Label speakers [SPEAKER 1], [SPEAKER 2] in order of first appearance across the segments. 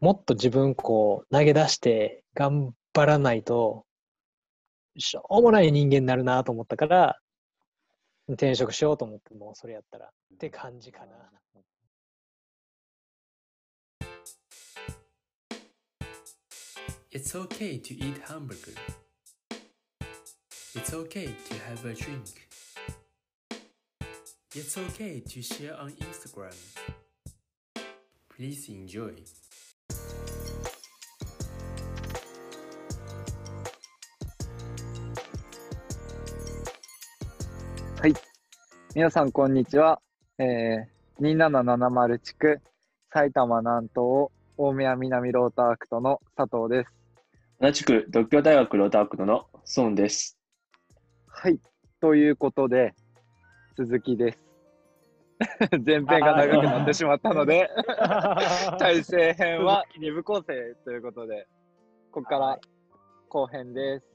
[SPEAKER 1] もっと自分こう投げ出して頑張らないと、しょうもない人間になるなと思ったから、転職しようと思って、もうそれやったらって感じかな。
[SPEAKER 2] It's okay to eat hamburger. It's okay to have a drink. It's okay to share on Instagram. Please enjoy.
[SPEAKER 3] 皆さん、こんにちは。えー、2770地区、埼玉南東大宮南ロータークトの佐藤です。
[SPEAKER 4] 同じく独協大学ロータークトの孫です。
[SPEAKER 3] はい。ということで、続きです。前編が長くなってしまったので、体制編は2部構成ということで、ここから後編です。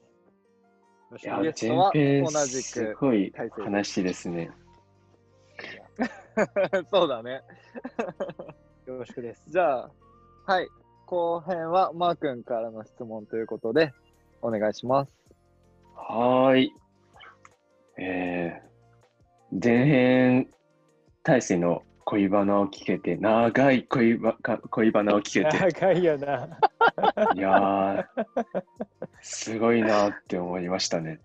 [SPEAKER 4] いや、すごい話ですね。
[SPEAKER 3] そうだね。
[SPEAKER 1] よろしくです。
[SPEAKER 3] じゃあ、はい。後編はマー君からの質問ということで、お願いします。
[SPEAKER 4] はーい。えー、前編大勢の恋バナを聞けて、長い恋バか恋バナを聞けて、
[SPEAKER 1] 長いよな。
[SPEAKER 4] いやー、すごいなって思いましたね。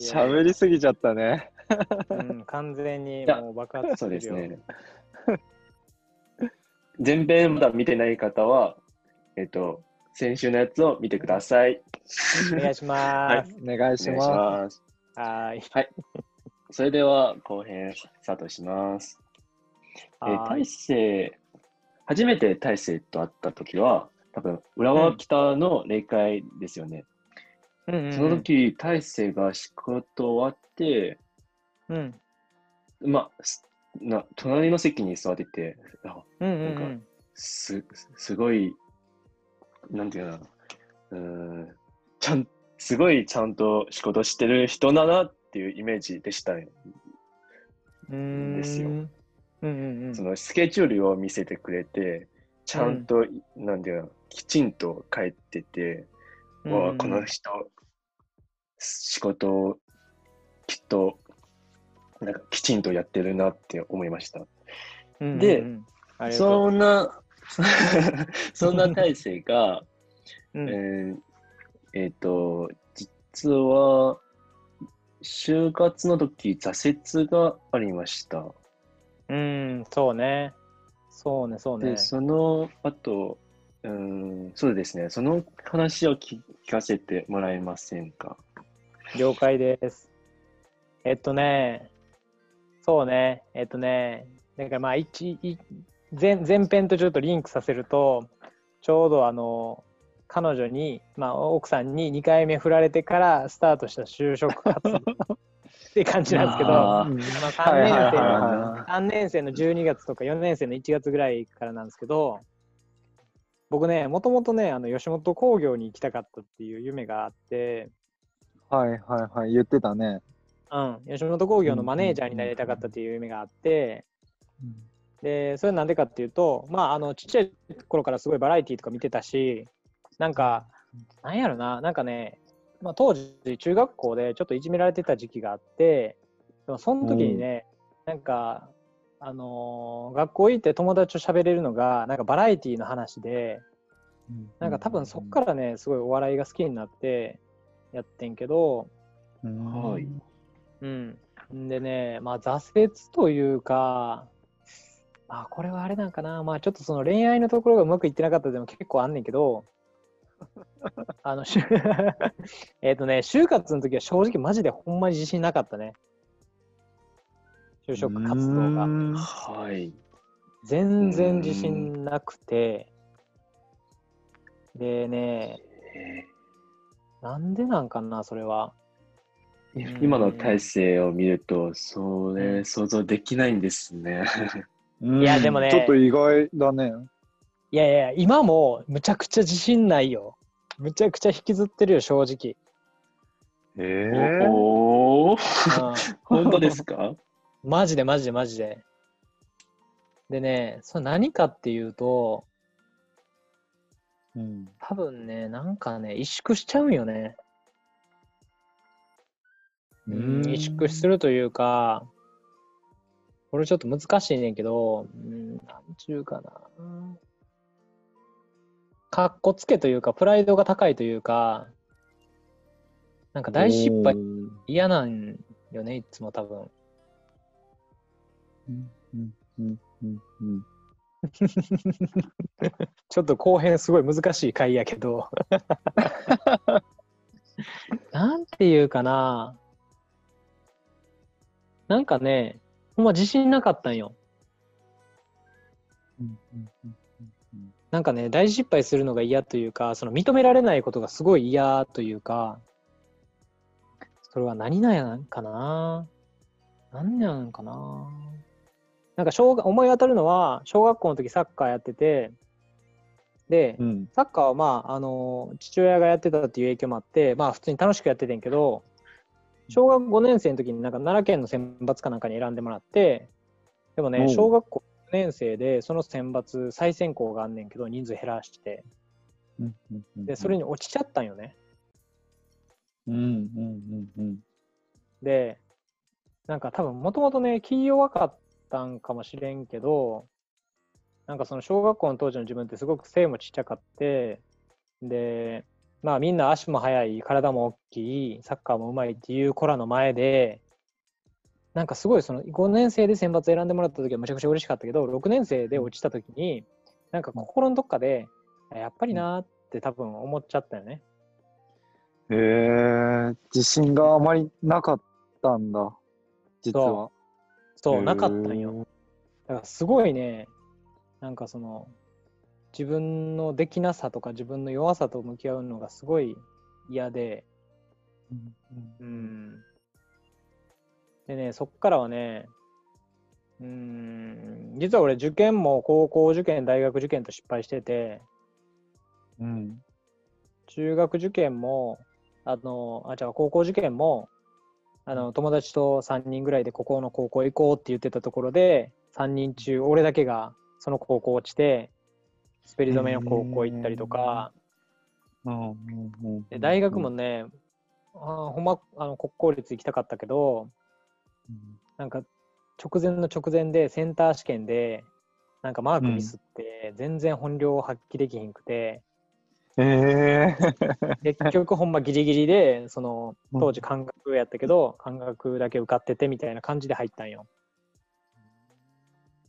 [SPEAKER 3] 喋りすぎちゃったね。
[SPEAKER 1] うん、完全にもう爆発
[SPEAKER 4] そう。ですね。前 編まだ見てない方は、えっ、と、先週のやつを見てください。
[SPEAKER 1] お願いします。
[SPEAKER 3] お願いし
[SPEAKER 4] お願いし
[SPEAKER 3] ます。
[SPEAKER 4] ます。
[SPEAKER 1] はーい。
[SPEAKER 4] それでは後編スタートします。えー大勢、初めて大勢と会った時は、多分浦和北の例会ですよね。
[SPEAKER 1] うんうんうん
[SPEAKER 4] その時、大勢が仕事終わって、
[SPEAKER 1] うん。
[SPEAKER 4] まあ、すな隣の席に座ってて、あ
[SPEAKER 1] うんうんう
[SPEAKER 4] なん
[SPEAKER 1] ん。
[SPEAKER 4] すすごい、なんていうのかな、うーん、ちゃん、すごいちゃんと仕事してる人だなっていうイメージでした
[SPEAKER 1] ん
[SPEAKER 4] ですよ。
[SPEAKER 1] うん。うんうん。
[SPEAKER 4] そのスケジュールを見せてくれて、ちゃんと、なんていうの、きちんと帰ってて、
[SPEAKER 1] うん
[SPEAKER 4] この人、仕事をきっと、なんかきちんとやってるなって思いました。
[SPEAKER 1] うんうんうん
[SPEAKER 4] でそんな、そんな大勢が、
[SPEAKER 1] う。うん
[SPEAKER 4] えーえーと、実は、就活の時、挫折がありました。
[SPEAKER 1] うん、そうね。そうね、そうね
[SPEAKER 4] で、。その後、うーん、そうですね、その話を聞聞かせてもらえませんか？
[SPEAKER 1] 了解です。えっとね、そうね、えっとね、だからまあ一い前前編とちょっとリンクさせると、ちょうどあの、彼女に、まあ、奥さんに2回目振られてからスタートした就職活動 って感じなんですけど、
[SPEAKER 4] あ
[SPEAKER 3] うん
[SPEAKER 1] まあ、3年生の、
[SPEAKER 3] は
[SPEAKER 1] 3年生の12月とか4年生の1月ぐらいからなんですけど、僕ね、もともとね、あの吉本興業に行きたかったっていう夢があって、
[SPEAKER 3] はいはいはい、言ってたね。
[SPEAKER 1] うん、吉本興業のマネージャーになりたかったっていう夢があって、で、それなんでかっていうと、まあ、あの、ちっちゃい頃からすごいバラエティーとか見てたし、なんか、なんやろな、なんかね、まあ、当時、中学校でちょっといじめられてた時期があって、でもその時にね、なんか、あのー学校行って友達と喋れるのが、なんかバラエティーの話で、なんか多分そっからね、すごいお笑いが好きになってやってんけど、
[SPEAKER 4] はい。
[SPEAKER 1] うん。んでね、まあ挫折というか、まあこれはあれなんかな、まあちょっとその恋愛のところがうまくいってなかったでも結構あんねんけど、あの、えっとね、就活の時は正直マジでほんまに自信なかったね。就職活動が。
[SPEAKER 4] はい。
[SPEAKER 1] 全然自信なくて、でね、
[SPEAKER 4] え
[SPEAKER 1] なんでなんかな、それは。
[SPEAKER 4] ー今の体制を見ると、そ
[SPEAKER 1] うん
[SPEAKER 4] れ想像できないんですね。
[SPEAKER 3] い
[SPEAKER 1] いやでもね
[SPEAKER 3] ちょっと意外だね。
[SPEAKER 1] いやいや、今もむちゃくちゃ自信ないよ。むちゃくちゃ引きずってるよ、正直。
[SPEAKER 3] え
[SPEAKER 4] おおー、
[SPEAKER 1] うん
[SPEAKER 4] 本当ですか？
[SPEAKER 1] マジでマジでマジで。でね、それ何かっていうと、
[SPEAKER 3] うん。
[SPEAKER 1] 多分ね、なんかね、萎縮しちゃうんよね。うん、萎縮するというか、これちょっと難しいねんけど、うん、なんちゅうかな。かっこつけというか、プライドが高いというか、なんか大失敗嫌なんよね、いつも多分。
[SPEAKER 3] うんうんうんうんうん
[SPEAKER 1] ちょっと後編すごい難しい回やけど。なんていうかな。なんかね、ほんま自信なかったんよ。なんかね、大失敗するのが嫌というか、その認められないことがすごい嫌というか、それは何なんやかな何なんかななんか小学思い当たるのは、小学校の時サッカーやってて、で、
[SPEAKER 3] うん。
[SPEAKER 1] サッカーはまあ、あの、父親がやってたっていう影響もあって、まあ普通に楽しくやっててんけど、小学5年生の時になんか奈良県の選抜かなんかに選んでもらって、でもね、小学校4年生でその選抜再選考があんねんけど、人数減らして、
[SPEAKER 3] うんうんうん
[SPEAKER 1] で、それに落ちちゃったんよね。
[SPEAKER 3] うんうんうんうん。
[SPEAKER 1] で、なんか多分もともとね、気弱かったんかもしれんけど、なんかその小学校の当時の自分ってすごく背もちっちゃかって、で、まあみんな足も速い、体も大きい、サッカーも上手いっていう子らの前で、なんかすごいその5年生で選抜選んでもらった時はめちゃくちゃ嬉しかったけど、6年生で落ちた時に、なんか心のどっかで、やっぱりなーって多分思っちゃったよね。
[SPEAKER 3] へえ自信があまりなかったんだ実は
[SPEAKER 1] そう、なかったんよ。だからすごいね、なんかその、自分のできなさとか自分の弱さと向き合うのがすごい嫌で、
[SPEAKER 3] うん
[SPEAKER 1] うん。でね、そっからはね、うん、実は俺受験も高校受験、大学受験と失敗してて、
[SPEAKER 3] うん
[SPEAKER 1] 中学受験も、あの、あ、じゃあ高校受験も、あの、友達と3人ぐらいでここの高校行こうって言ってたところで、3人中、俺だけがその高校落ちて、滑り止めの高校行ったりとか、で大学もね、あーほんま、あの、国公立行きたかったけど、
[SPEAKER 3] うん
[SPEAKER 1] なんか直前の直前でセンター試験で、なんかマークミスって、全然本領を発揮できひんくて、
[SPEAKER 3] ええ
[SPEAKER 1] 結局ほんまギリギリで、その
[SPEAKER 3] うん。
[SPEAKER 1] 当時漢学やったけど、漢学だけ受かっててみたいな感じで入ったんよ。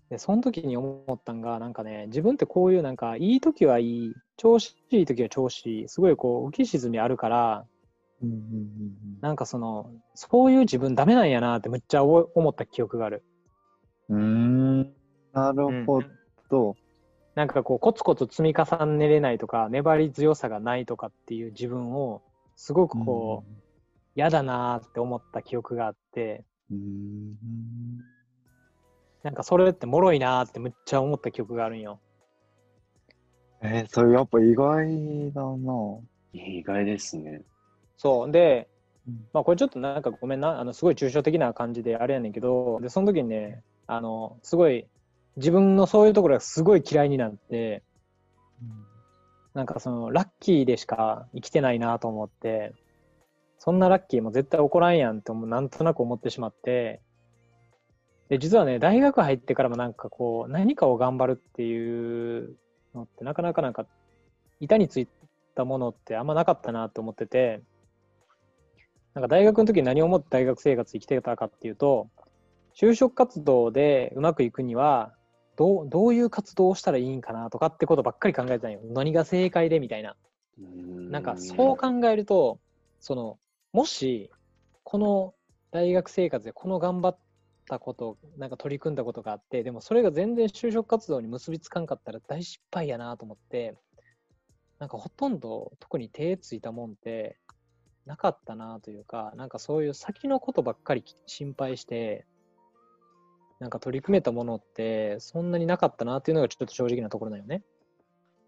[SPEAKER 1] で、その時に思ったんが、なんかね、自分ってこういうなんか、いい時はいい、調子いい時は調子いい、すごいこう、浮き沈みあるから、
[SPEAKER 3] うんうんうん
[SPEAKER 1] なんかその、そういう自分ダメなんやなってむっちゃ思思った記憶がある。
[SPEAKER 3] うん。なるほど
[SPEAKER 1] なんかこう、コツコツ積み重ねれないとか、粘り強さがないとかっていう自分を、すごくこう、嫌だなーって思った記憶があって、なんかそれって脆いなーってむっちゃ思った記憶があるんよ。
[SPEAKER 3] えー、それやっぱ意外だな
[SPEAKER 4] 意外ですね。
[SPEAKER 1] そう。で
[SPEAKER 3] うん、
[SPEAKER 1] まあこれちょっとなんかごめんな、あの、すごい抽象的な感じであれやねんけど、で、その時にね、あの、すごい、自分のそういうところがすごい嫌いになって、なんかその、ラッキーでしか生きてないなと思って、そんなラッキーも絶対起こらんやんってなんとなく思ってしまって、で、実はね、大学入ってからもなんかこう、何かを頑張るっていうのってなかなかなんか、板についたものってあんまなかったなと思ってて、なんか大学の時に何を思って大学生活生きてたかっていうと、就職活動でうまくいくには、どうどういう活動をしたらいいんかなとかってことばっかり考えてたんよ。何が正解でみたいな。なんかそう考えると、その、もし、この大学生活でこの頑張ったこと、なんか取り組んだことがあって、でもそれが全然就職活動に結びつかんかったら大失敗やなと思って、なんかほとんど特に手ついたもんってなかったなというか、なんかそういう先のことばっかり心配して、なんか取り組めたものってそんなになかったなっていうのがちょっと正直なところだよね。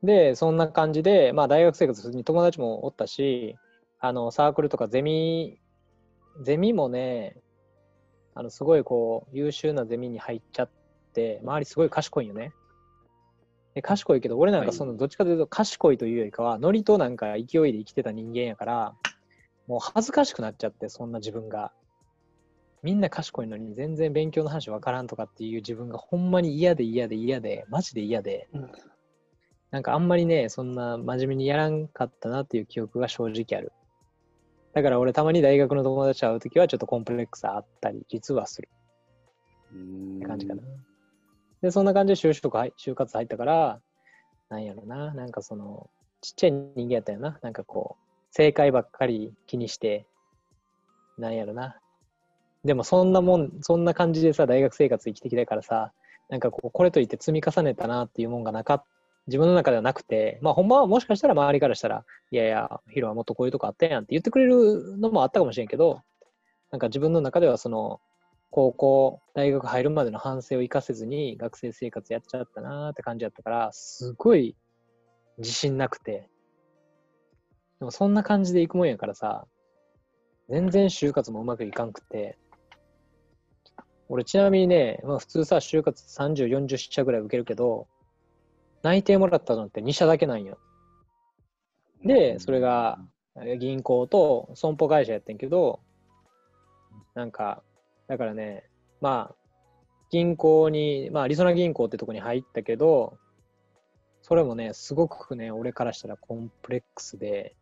[SPEAKER 1] で、そんな感じで、まあ大学生活普通に友達もおったし、あの、サークルとかゼミ、ゼミもね、あの、すごいこう、優秀なゼミに入っちゃって、周りすごい賢いんよね。で賢いけど、俺なんかそのどっちかというと賢いというよりかは、ノリとなんか勢いで生きてた人間やから、もう恥ずかしくなっちゃって、そんな自分が。みんな賢いのに全然勉強の話わからんとかっていう自分がほんまに嫌で嫌で嫌で、マジで嫌で、
[SPEAKER 4] うん
[SPEAKER 1] なんかあんまりね、そんな真面目にやらんかったなっていう記憶が正直ある。だから俺たまに大学の友達と会うときはちょっとコンプレックスあったり、実はするって感じかな。で、そんな感じで就職入就活入ったから、なんやろな、なんかその、ちっちゃい人間やったよな。なんかこう、正解ばっかり気にして、なんやろな。でもそんなもん、そんな感じでさ、大学生活生きてきたからさ、なんかこう、これといって積み重ねたなっていうもんがなかっ自分の中ではなくて、まあほんまはもしかしたら周りからしたら、いやいや、ヒロはもっとこういうとこあったやんって言ってくれるのもあったかもしれんけど、なんか自分の中ではその、高校、大学入るまでの反省を生かせずに学生生活やっちゃったなーって感じだったから、すごい自信なくて。でもそんな感じで行くもんやからさ、全然就活もうまくいかんくて。俺ちなみにね、まあ普通さ、就活30、40社ぐらい受けるけど、内定もらったのって2社だけなんよ。で、それがえ銀行と損保会社やってんけど、なんか、だからね、まあ、銀行に、まあ、アリゾナ銀行ってとこに入ったけど、それもね、すごくね、俺からしたらコンプレックスで、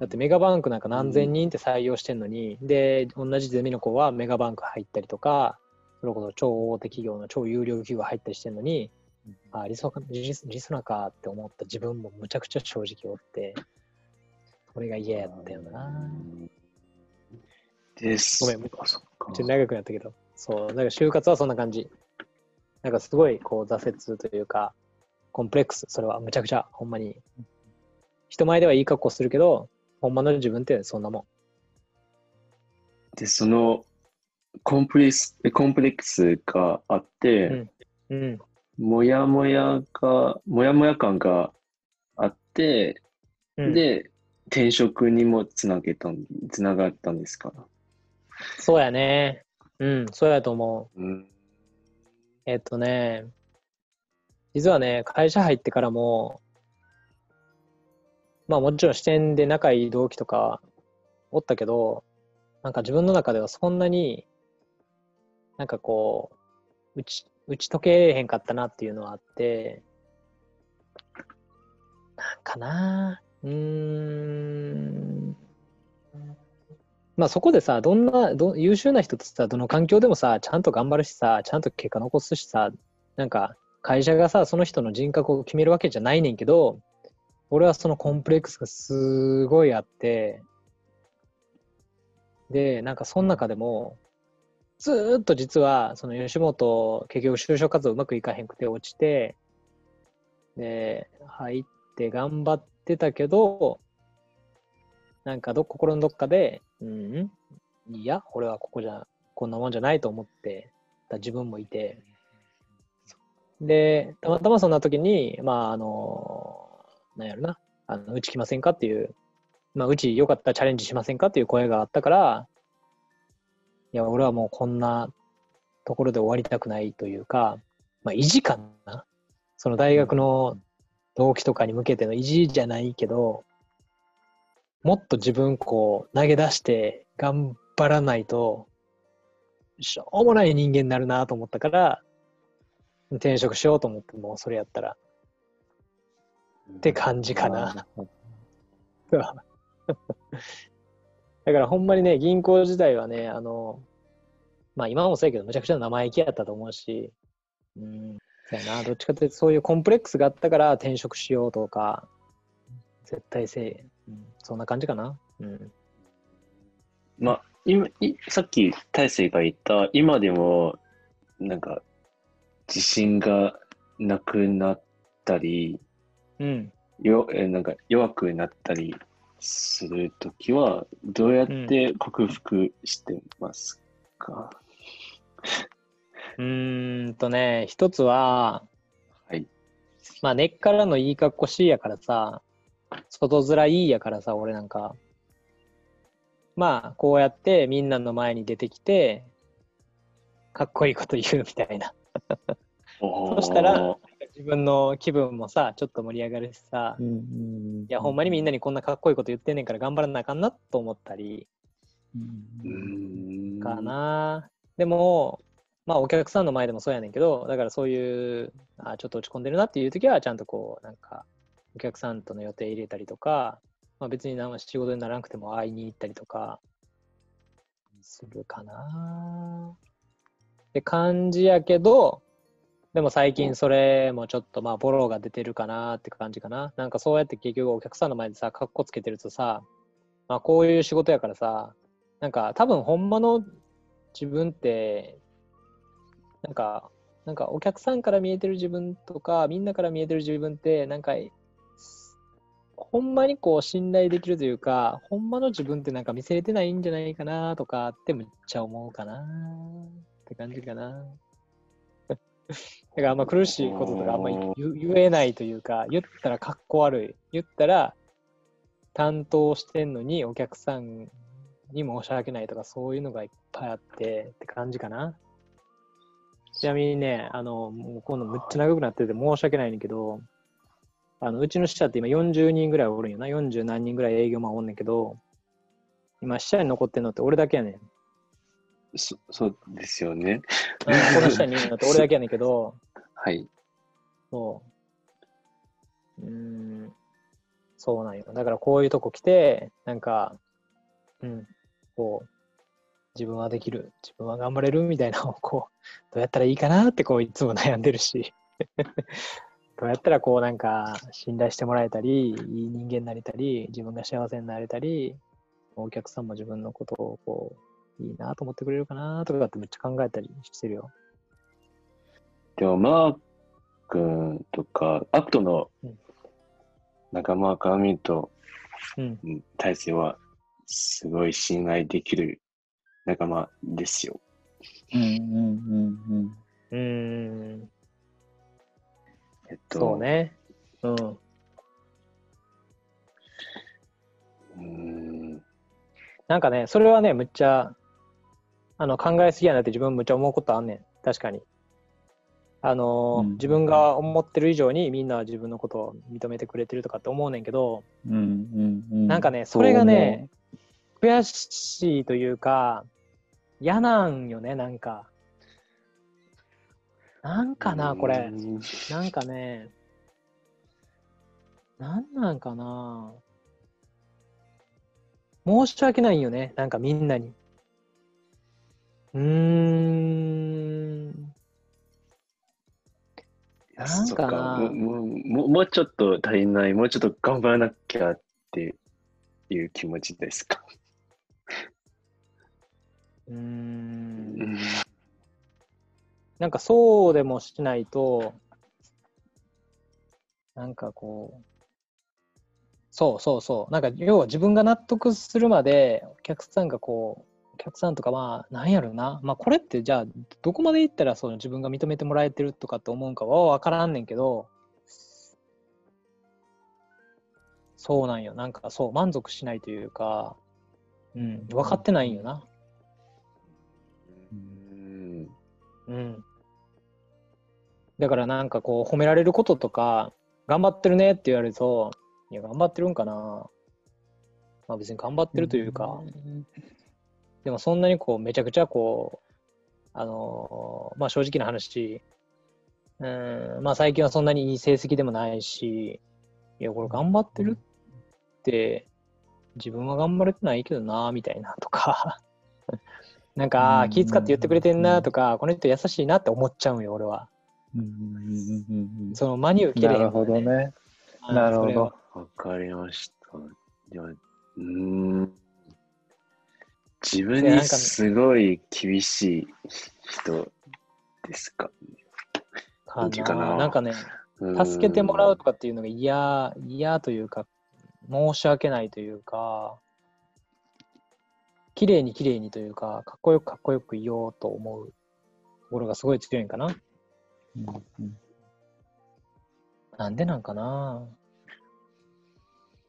[SPEAKER 1] だってメガバンクなんか何千人って採用してんのに、で、同じゼミの子はメガバンク入ったりとか、それこそ超大手企業の超有料企業入ったりしてんのに、あ、リソリスリソナかって思った自分もむちゃくちゃ正直おって、それが嫌やったよな。
[SPEAKER 4] です。
[SPEAKER 1] ごめん
[SPEAKER 4] あ、そっか。
[SPEAKER 1] ちょっと長くなったけど、そう、だから就活はそんな感じ。なんかすごいこう挫折というか、コンプレックス、それはむちゃくちゃ、ほんまに。人前ではいい格好するけど、ほんまの自分ってそんなもん。
[SPEAKER 4] で、そのコンプレックス、コンプレックスがあって、
[SPEAKER 1] うん。
[SPEAKER 4] もやもやが、もやもや感があって、
[SPEAKER 1] うん、
[SPEAKER 4] で、転職にもつなげたん、つながったんですか？
[SPEAKER 1] そうやね。うん、そうやと思う。
[SPEAKER 4] うん。
[SPEAKER 1] えっとね、実はね、会社入ってからも、まあもちろん視点で仲いい同期とかおったけど、なんか自分の中ではそんなに、なんかこう、打ち、打ち解けへんかったなっていうのはあって、なんかなうーん。まあそこでさ、どんな、ど優秀な人ってさ、どの環境でもさ、ちゃんと頑張るしさ、ちゃんと結果残すしさ、なんか会社がさ、その人の人格を決めるわけじゃないねんけど、俺はそのコンプレックスがすごいあって、で、なんかその中でも、ずーっと実は、その吉本、結局就職活動うまくいかへんくて落ちて、で、入って頑張ってたけど、なんかど心のどっかで、うん、いや、俺はここじゃ、こんなもんじゃないと思ってた自分もいて、で、たまたまそんな時に、まあ、あの、なんやろな、あの、うち来ませんかっていう、まあ、うちよかったらチャレンジしませんかっていう声があったから、いや、俺はもうこんなところで終わりたくないというか、まあ、意地かな。その大学の同期とかに向けての意地じゃないけど、もっと自分こう投げ出して頑張らないと、しょうもない人間になるなと思ったから、転職しようと思って、もうそれやったら。って感じかな。だからほんまにね、銀行時代はね、あの、まあ今もそうやけど、むちゃくちゃ生意気やったと思うし、うん、そうやな、どっちかというとそういうコンプレックスがあったから転職しようとか、絶対せえ、うん、そんな感じかな。うん。
[SPEAKER 4] まあ、今、いさっき大勢が言った、今でも、なんか、自信がなくなったり、
[SPEAKER 1] うん。
[SPEAKER 4] よえなんか弱くなったりするときは、どうやって克服してますか、
[SPEAKER 1] うーんとね、一つは、
[SPEAKER 4] はい。
[SPEAKER 1] まあ根っからのいい格好しいやからさ、外面いいやからさ、俺なんか。まあ、こうやってみんなの前に出てきて、かっこいいこと言うみたいな。そしたら、自分の気分もさ、ちょっと盛り上がるしさ、
[SPEAKER 5] うんうん
[SPEAKER 1] いや、ほんまにみんなにこんなかっこいいこと言ってんねんから頑張らなあかんなと思ったり
[SPEAKER 5] うん
[SPEAKER 1] かな。でも、まあお客さんの前でもそうやねんけど、だからそういう、あちょっと落ち込んでるなっていう時は、ちゃんとこう、なんか、お客さんとの予定入れたりとか、まあ別になんか仕事にならなくても会いに行ったりとか、するかな。って感じやけど、でも最近それもちょっとまあボロが出てるかなって感じかな。なんかそうやって結局お客さんの前でさ、カッコつけてるとさ、まあこういう仕事やからさ、なんか多分ほんまの自分って、なんか、なんかお客さんから見えてる自分とか、みんなから見えてる自分って、なんか、ほんまにこう信頼できるというか、ほんまの自分ってなんか見せれてないんじゃないかなとかってめっちゃ思うかなって感じかな。だからあんま苦しいこととかあんま言言えないというか、言ったらかっこ悪い。言ったら担当してんのにお客さんに申し訳ないとかそういうのがいっぱいあってって感じかな。ちなみにね、あの、もう今度むっちゃ長くなってて申し訳ないねんけど、あの、うちの支社って今40人ぐらいおるんよな。40何人ぐらい営業マンおんねんけど、今支社に残ってんのって俺だけやねん。
[SPEAKER 4] そそうですよね。
[SPEAKER 1] うんこの支社にいるのって俺だけやねんけど、
[SPEAKER 4] はい。
[SPEAKER 1] そう。うーん、そうなんよ。だからこういうとこ来て、なんか、うん、こう、自分はできる、自分は頑張れるみたいなのを、こう、どうやったらいいかなって、こう、いつも悩んでるし、どうやったら、こう、なんか、信頼してもらえたり、いい人間になれたり、自分が幸せになれたり、お客さんも自分のことを、こう、いいなと思ってくれるかなとかってめっちゃ考えたりしてるよ。
[SPEAKER 4] でも、マー君とか、アクトの
[SPEAKER 1] うん
[SPEAKER 4] 仲間から見ると、
[SPEAKER 1] うん。
[SPEAKER 4] うん大勢はすごい信頼できる仲間ですよ。
[SPEAKER 5] うんうんうん
[SPEAKER 1] うーん、
[SPEAKER 4] えっと、
[SPEAKER 1] そうね。うん。
[SPEAKER 4] うーん。
[SPEAKER 1] なんかね、それはね、むっちゃ、あの、考えすぎやなって自分むっちゃ思うことあんねん。確かに。あのー
[SPEAKER 5] うん
[SPEAKER 1] 自分が思ってる以上にみんなは自分のことを認めてくれてるとかって思うねんけど、
[SPEAKER 5] うんうんうん
[SPEAKER 1] なんかね、それがね、悔しいというか、嫌なんよね、なんか。なんかな、これなんかね、なんなんかな。申し訳ないよね、なんかみんなに。うーん。なんかな
[SPEAKER 4] もうもうもうちょっと足りない、もうちょっと頑張らなきゃっていう気持ちですか。
[SPEAKER 1] うー。
[SPEAKER 4] うんん
[SPEAKER 1] なんかそうでもしないと、なんかこう、そうそうそう。なんか要は自分が納得するまでお客さんがこう、お客さんとかまあ、なんやろな。まあこれってじゃあ、どこまでいったらその自分が認めてもらえてるとかって思うんかはわからんねんけど、そうなんよ。なんかそう、満足しないというか、うん、分かってないんよな。
[SPEAKER 4] うん
[SPEAKER 1] うん。だからなんかこう褒められることとか、頑張ってるねって言われると、いや、頑張ってるんかな。まあ別に頑張ってるというか、でもそんなにこうめちゃくちゃこう、あのーまあ正直な話、うん、まあ最近はそんなにいい成績でもないし、いや、これ頑張ってるって、自分は頑張れてないけどな、みたいなとか、なんか、気遣って言ってくれてんなとか、この人優しいなって思っちゃうんよ、俺は。
[SPEAKER 5] うんうんうんうん
[SPEAKER 1] その真に受けれへん
[SPEAKER 5] なるほどね。なるほど
[SPEAKER 4] わかりました。では、うーん。自分にすごい厳しい人ですか？
[SPEAKER 1] か
[SPEAKER 4] 感じかな？
[SPEAKER 1] ななんかね、助けてもらうとかっていうのが嫌、嫌というか、申し訳ないというか、綺麗に綺麗にというか、かっこよくかっこよく言おうと思うところがすごい強いんかな。
[SPEAKER 5] うんうん。
[SPEAKER 1] なんでなんかな。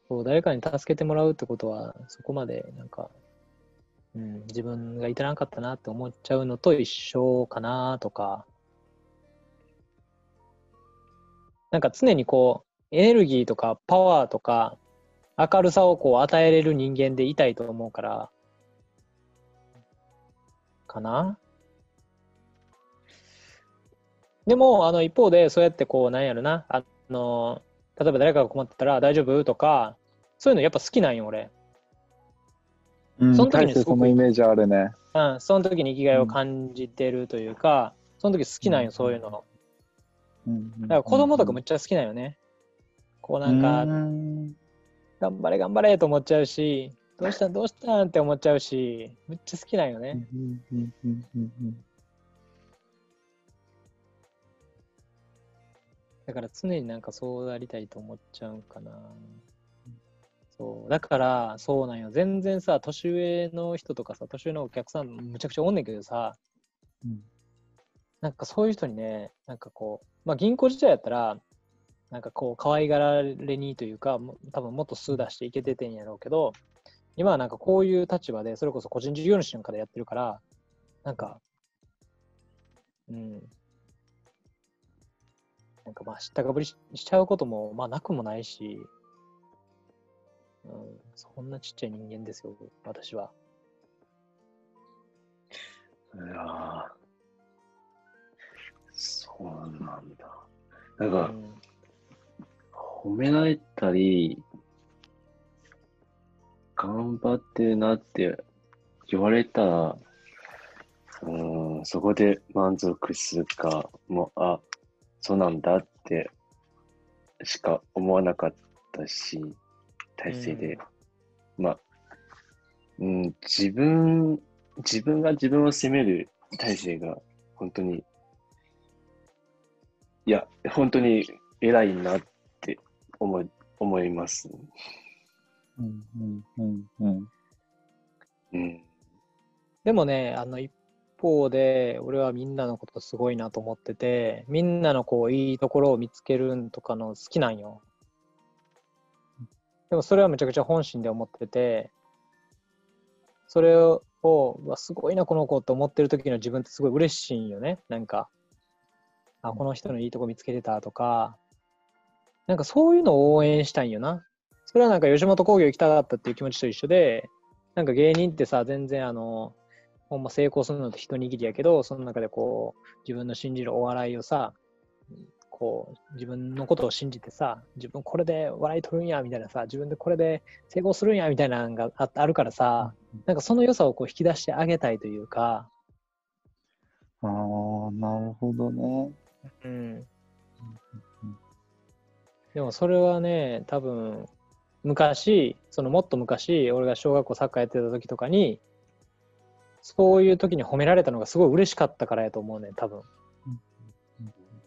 [SPEAKER 1] そう、誰かに助けてもらうってことは、そこまでなんか、うん、自分が至らんかったなって思っちゃうのと一緒かなとか、なんか常にこう、エネルギーとかパワーとか明るさをこう与えれる人間でいたいと思うから、かなでも、あの、一方で、そうやってこう、なんやろな、あの、例えば誰かが困ってたら大丈夫とか、そういうのやっぱ好きなんよ、俺。
[SPEAKER 5] うん
[SPEAKER 1] その時に
[SPEAKER 3] そのイメージあるね。
[SPEAKER 1] うん、その時に生きがいを感じてるというか、その時好きなんよ、そういうの。だから子供とかめっちゃ好きなんよね。こうなんか、
[SPEAKER 5] うん
[SPEAKER 1] 頑張れ頑張れと思っちゃうし、どうしたんどうしたんって思っちゃうし、めっちゃ好きなんよね。
[SPEAKER 5] うんうんうんうんうん
[SPEAKER 1] だから常になんかそうなりたいと思っちゃうんかな。だから、そうなんよ。全然さ、年上の人とかさ、年上のお客さんむちゃくちゃおんねんけどさ、
[SPEAKER 5] うん
[SPEAKER 1] なんかそういう人にね、なんかこう、まあ銀行時代やったら、なんかこう、可愛がられにというか、も多分もっと数出していけててんやろうけど、今はなんかこういう立場で、それこそ個人事業主なんかでやってるから、なんか、うん。なんかまあ知ったかぶりししちゃうこともまあなくもないし、うん、そんなちっちゃい人間ですよ、私は。
[SPEAKER 4] いやーそうなんだ。なんか、
[SPEAKER 1] うん
[SPEAKER 4] 褒められたり、頑張ってるなって言われたら、うん、そこで満足するか、もう、あ、そうなんだってしか思わなかったし、体制で。まあ、うん、自分、自分が自分を責める体制が本当に、いや、本当に偉いなって思い、思います。
[SPEAKER 5] うんうんうんうん
[SPEAKER 4] うん。
[SPEAKER 1] でもね、あの一方で、俺はみんなのことすごいなと思ってて、みんなのこういいところを見つけるんとかの好きなんよ。でもそれはめちゃくちゃ本心で思ってて、それを、わすごいな、この子って思ってる時の自分ってすごい嬉しいんよね。なんか、あ、この人のいいとこ見つけてたとか、なんかそういうのを応援したいんよな。それはなんか吉本興業行きたかったっていう気持ちと一緒で、なんか芸人ってさ、全然あの、ほんま成功するのって一握りやけど、その中でこう、自分の信じるお笑いをさ、こう、自分のことを信じてさ、自分これで笑い取るんや、みたいなさ、自分でこれで成功するんや、みたいなのがああるからさ、なんかその良さをこう引き出してあげたいというか、
[SPEAKER 5] ああ、なるほどね。
[SPEAKER 1] うん。でもそれはね、多分、昔、そのもっと昔、俺が小学校サッカーやってた時とかに、そういう時に褒められたのがすごい嬉しかったからやと思うね、多分。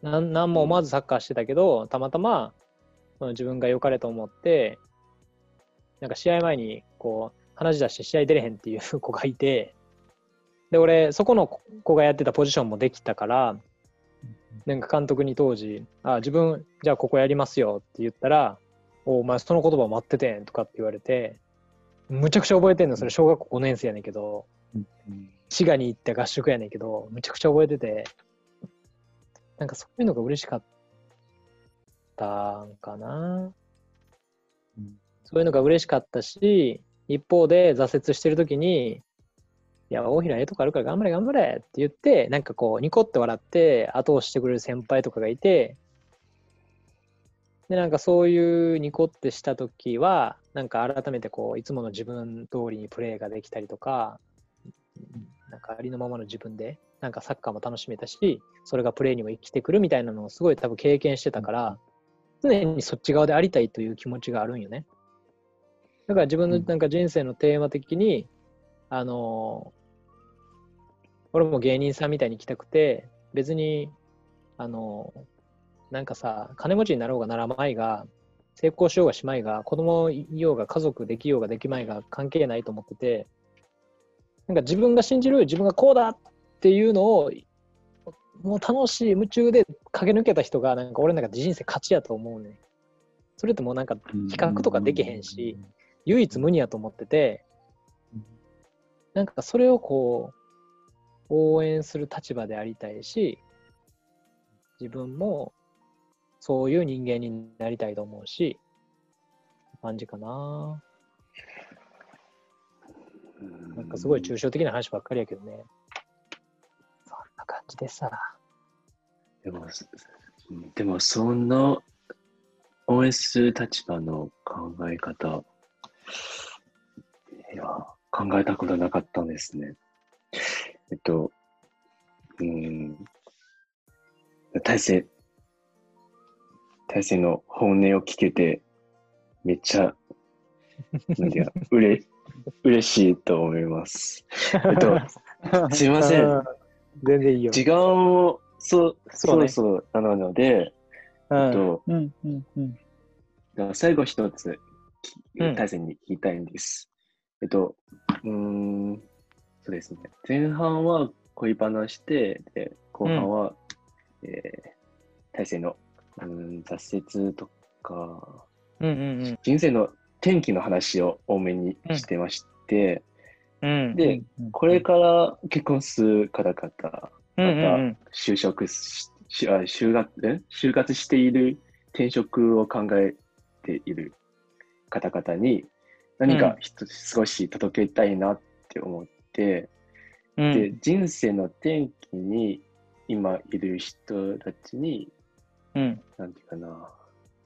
[SPEAKER 1] なんなんも思わずサッカーしてたけど、たまたまその自分が良かれと思って、なんか試合前にこう話し出して試合出れへんっていう 子がいて、で、俺、そこの子がやってたポジションもできたから、なんか監督に当時、あ、自分、じゃあここやりますよって言ったら、おお前その言葉待っててんとかって言われて、むちゃくちゃ覚えてんの、それ小学校5年生やねんけど、滋賀に行って合宿やねんけど、むちゃくちゃ覚えてて、なんかそういうのが嬉しかったんかな。
[SPEAKER 5] うん
[SPEAKER 1] そういうのが嬉しかったし、一方で挫折してる時に、いや、大平ええとこあるから頑張れ頑張れって言って、なんかこう、ニコって笑って後押ししてくれる先輩とかがいて、で、なんかそういうニコってした時は、なんか改めてこう、いつもの自分通りにプレーができたりとか、なんかありのままの自分で、なんかサッカーも楽しめたし、それがプレーにも生きてくるみたいなのをすごい多分経験してたから、常にそっち側でありたいという気持ちがあるんよね。だから自分のなんか人生のテーマ的に、あの俺も芸人さんみたいに行きたくて、別に、あのなんかさ、金持ちになろうがならまいが、成功しようがしまいが、子供いようが家族できようができまいが関係ないと思ってて、なんか自分が信じる自分がこうだっていうのを、もう楽しい、夢中で駆け抜けた人が、なんか俺の中で人生勝ちやと思うね。それってもうなんか比較とかできへんし、唯一無二やと思ってて、なんかそれをこう、応援する立場でありたいし、自分もそういう人間になりたいと思うし、感じかな。なんかすごい抽象的な話ばっかりやけどね。感じでさ。
[SPEAKER 4] でも、すでもその OS 立場の考え方、いや、考えたことなかったんですね。えっと、うん、大勢、大勢の本音を聞けて、めっちゃ、なんていうか、うれ、嬉しいと思います。えっと、すいません。
[SPEAKER 1] うん全然いいよ。
[SPEAKER 4] 時間を、そ、
[SPEAKER 1] そね
[SPEAKER 4] そうろそろなので、
[SPEAKER 1] うん
[SPEAKER 4] えっと、
[SPEAKER 5] うんうんうん。
[SPEAKER 4] 最後一つ、大戦に聞きたいんです。えっと、うーん、そうですね。前半は恋話で、で後半は、えー大戦の、うーん、挫折とか、
[SPEAKER 1] うんうん
[SPEAKER 4] 人生の転機の話を多めにしてまして、
[SPEAKER 1] うん。うん
[SPEAKER 4] で、これから結婚する方々、
[SPEAKER 1] うんうんうん。
[SPEAKER 4] 就職し、しあ就学え？就活している転職を考えている方々に何か少し届けたいなって思って、
[SPEAKER 1] うん。
[SPEAKER 4] で、人生の転機に今いる人たちに、
[SPEAKER 1] うん。
[SPEAKER 4] なんていうかな、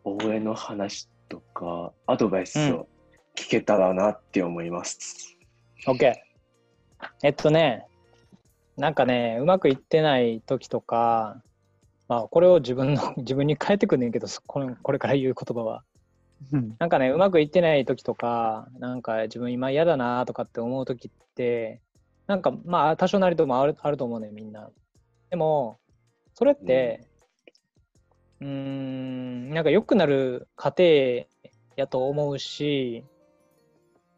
[SPEAKER 4] 応援の話とかアドバイスを聞けたらなって思います。
[SPEAKER 1] OK。えっとね、なんかね、うまくいってない時とか、まあ、これを自分の、自分に変えてくんねんけど、そこのこれから言う言葉は。
[SPEAKER 5] うん
[SPEAKER 1] なんかね、うまくいってない時とか、なんか自分今嫌だなとかって思う時って、なんかまあ多少なりともあるあると思うねみんな。でも、それって、うーん、なんか良くなる過程やと思うし、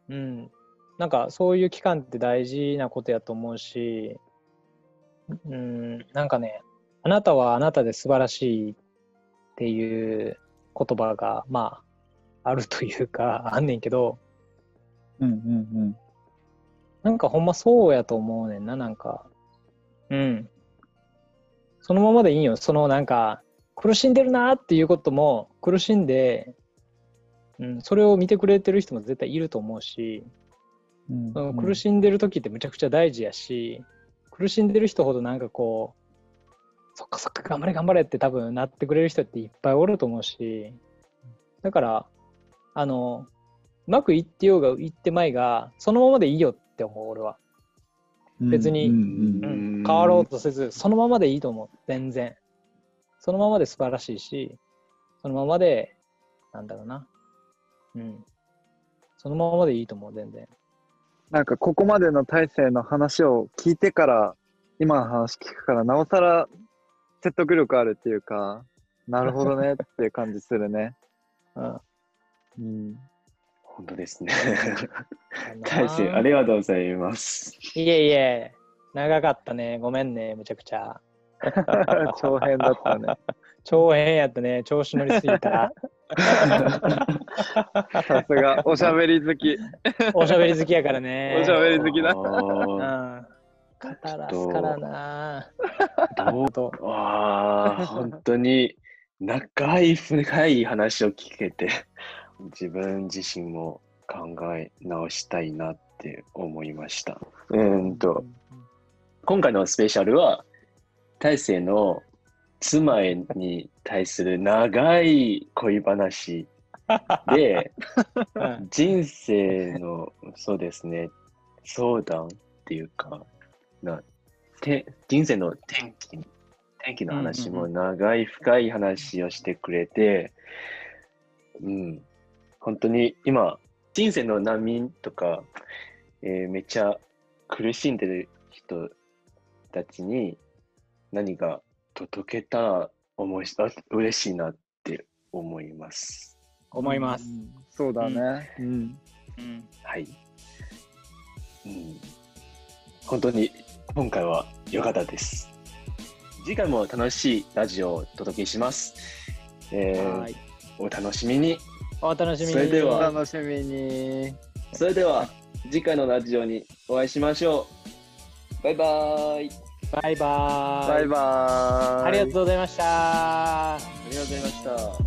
[SPEAKER 1] うん、なんかそういう期間って大事なことやと思うし、うん、なんかね、あなたはあなたで素晴らしいっていう言葉が、まあ、あるというか、あんねんけど、
[SPEAKER 5] うんうん
[SPEAKER 1] なんかほんまそうやと思うねんな、なんか。うん。そのままでいいよ。そのなんか、苦しんでるなっていうことも、苦しんで、うん、それを見てくれてる人も絶対いると思うし、
[SPEAKER 5] うん
[SPEAKER 1] 苦しんでる時ってむちゃくちゃ大事やし、苦しんでる人ほどなんかこう、そっかそっか頑張れ頑張れって多分なってくれる人っていっぱいおると思うし、だから、あの、うまくいってようがいってまいが、そのままでいいよって思う、俺は。別に
[SPEAKER 5] うんうん
[SPEAKER 1] うん、変わろうとせず、そのままでいいと思う、全然。そのままで素晴らしいし、そのままで、なんだろうな。うん。そのままでいいと思う、全然。
[SPEAKER 5] なんかここまでの大勢の話を聞いてから、今の話聞くから、なおさら説得力あるっていうか、なるほどねっていう感じするね。
[SPEAKER 1] うん。
[SPEAKER 5] うん。
[SPEAKER 4] 本当ですね。
[SPEAKER 1] 大
[SPEAKER 4] 大勢、ありがとうございます。
[SPEAKER 1] いえいえ、長かったね。ごめんね、むちゃくちゃ。
[SPEAKER 5] 長編だったね。
[SPEAKER 1] 超変やったね。調子乗りすぎた。
[SPEAKER 5] さすが、おしゃべり好き。
[SPEAKER 1] おしゃべり好きやからね。
[SPEAKER 5] おしゃべり好きだ
[SPEAKER 1] 語らすからな。
[SPEAKER 4] どう
[SPEAKER 1] と
[SPEAKER 4] わあ、本当に長い深い話を聞けて、自分自身も考え直したいなって思いました。うーんと、今回のスペシャルは、大勢の妻に対する長い恋話で、
[SPEAKER 1] う ん
[SPEAKER 4] 人生の、そうですね、相談っていうか、なて人生の転機、転機の話も長い深い話をしてくれて、うん、本当に今、人生の波とか、えーめっちゃ苦しんでる人たちに何か届けたら思いあ嬉しいなって思います。
[SPEAKER 1] 思います。
[SPEAKER 5] うん。そうだね。うん。
[SPEAKER 1] うん。
[SPEAKER 4] はい。うん、本当に今回は良かったです。次回も楽しいラジオをお届けします。えー
[SPEAKER 1] はい。
[SPEAKER 4] お楽しみに。
[SPEAKER 1] お楽しみに。
[SPEAKER 4] それでは
[SPEAKER 5] お楽しみに。
[SPEAKER 4] それでは次回のラジオにお会いしましょう。バイバーイ。
[SPEAKER 1] バイバーイ。
[SPEAKER 5] バイバーイ。
[SPEAKER 1] ありがとうございました。
[SPEAKER 4] ありがとうがとうございました。